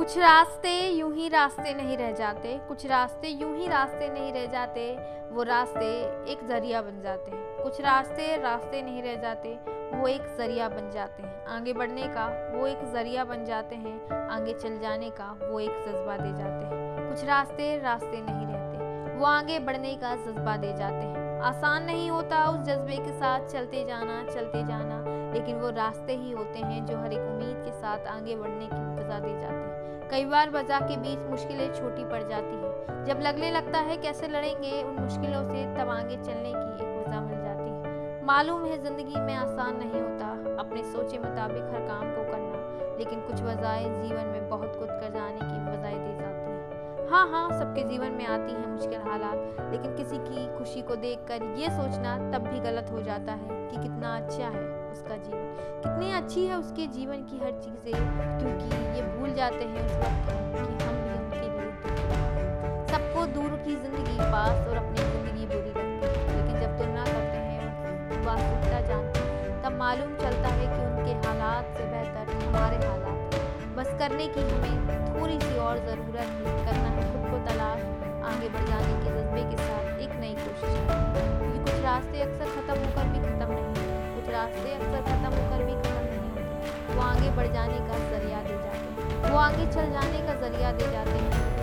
कुछ रास्ते यूँ ही रास्ते नहीं रह जाते, कुछ रास्ते यूँ ही रास्ते नहीं रह जाते, वो रास्ते एक ज़रिया बन जाते हैं। कुछ रास्ते रास्ते नहीं रह जाते, वो एक ज़रिया बन जाते हैं। आगे बढ़ने का वो एक ज़रिया बन जाते हैं, आगे चल जाने का वो एक जज्बा दे जाते हैं। कुछ रास्ते रास्ते नहीं रहते, वो आगे बढ़ने का जज्बा दे जाते हैं। आसान नहीं होता उस जज्बे के साथ चलते जाना चलते जाना, लेकिन वो रास्ते ही होते हैं जो हर एक उम्मीद के साथ आगे बढ़ने की वजह दे जाते हैं। कई बार वजह के बीच मुश्किलें छोटी पड़ जाती है। जब लगने लगता है कैसे लड़ेंगे, उन मुश्किलों से तब आगे चलने की एक वजह मिल जाती है। मालूम है ज़िंदगी में आसान नहीं होता अपने सोचे मुताबिक हर काम को करना, लेकिन कुछ वजहें जीवन में बहुत कुछ कर जाने की वजह दी जाती हैं। हाँ हाँ सबके जीवन में आती हैं मुश्किल हालात, लेकिन किसी की खुशी को देखकर ये सोचना तब भी गलत हो जाता है कि कितना अच्छा है उसका जीवन। कितनी अच्छी है उसके जीवन की हर चीज़ें, क्योंकि ये जाते हैं उस वक्त कि हम भी उनके लिए सबको दूर की ज़िंदगी, पास और अपनी ज़िंदगी बुरी लगती है। लेकिन जब तुलना करते हैं, वास्तविकता जानते हैं, तब मालूम चलता है कि उनके हालात से बेहतर हमारे हालात बस करने की हमें थोड़ी सी और ज़रूरत है। करना है खुद को तलाश, आगे बढ़ जाने के जज्बे के साथ एक नई कोशिश क्योंकि कुछ रास्ते अक्सर ख़त्म होकर भी ख़त्म नहीं कुछ रास्ते अक्सर ख़त्म होकर भी ख़त्म नहीं होते। वो आगे बढ़ जाने का ज़रिया आगे चल जाने का ज़रिया दे जाते हैं।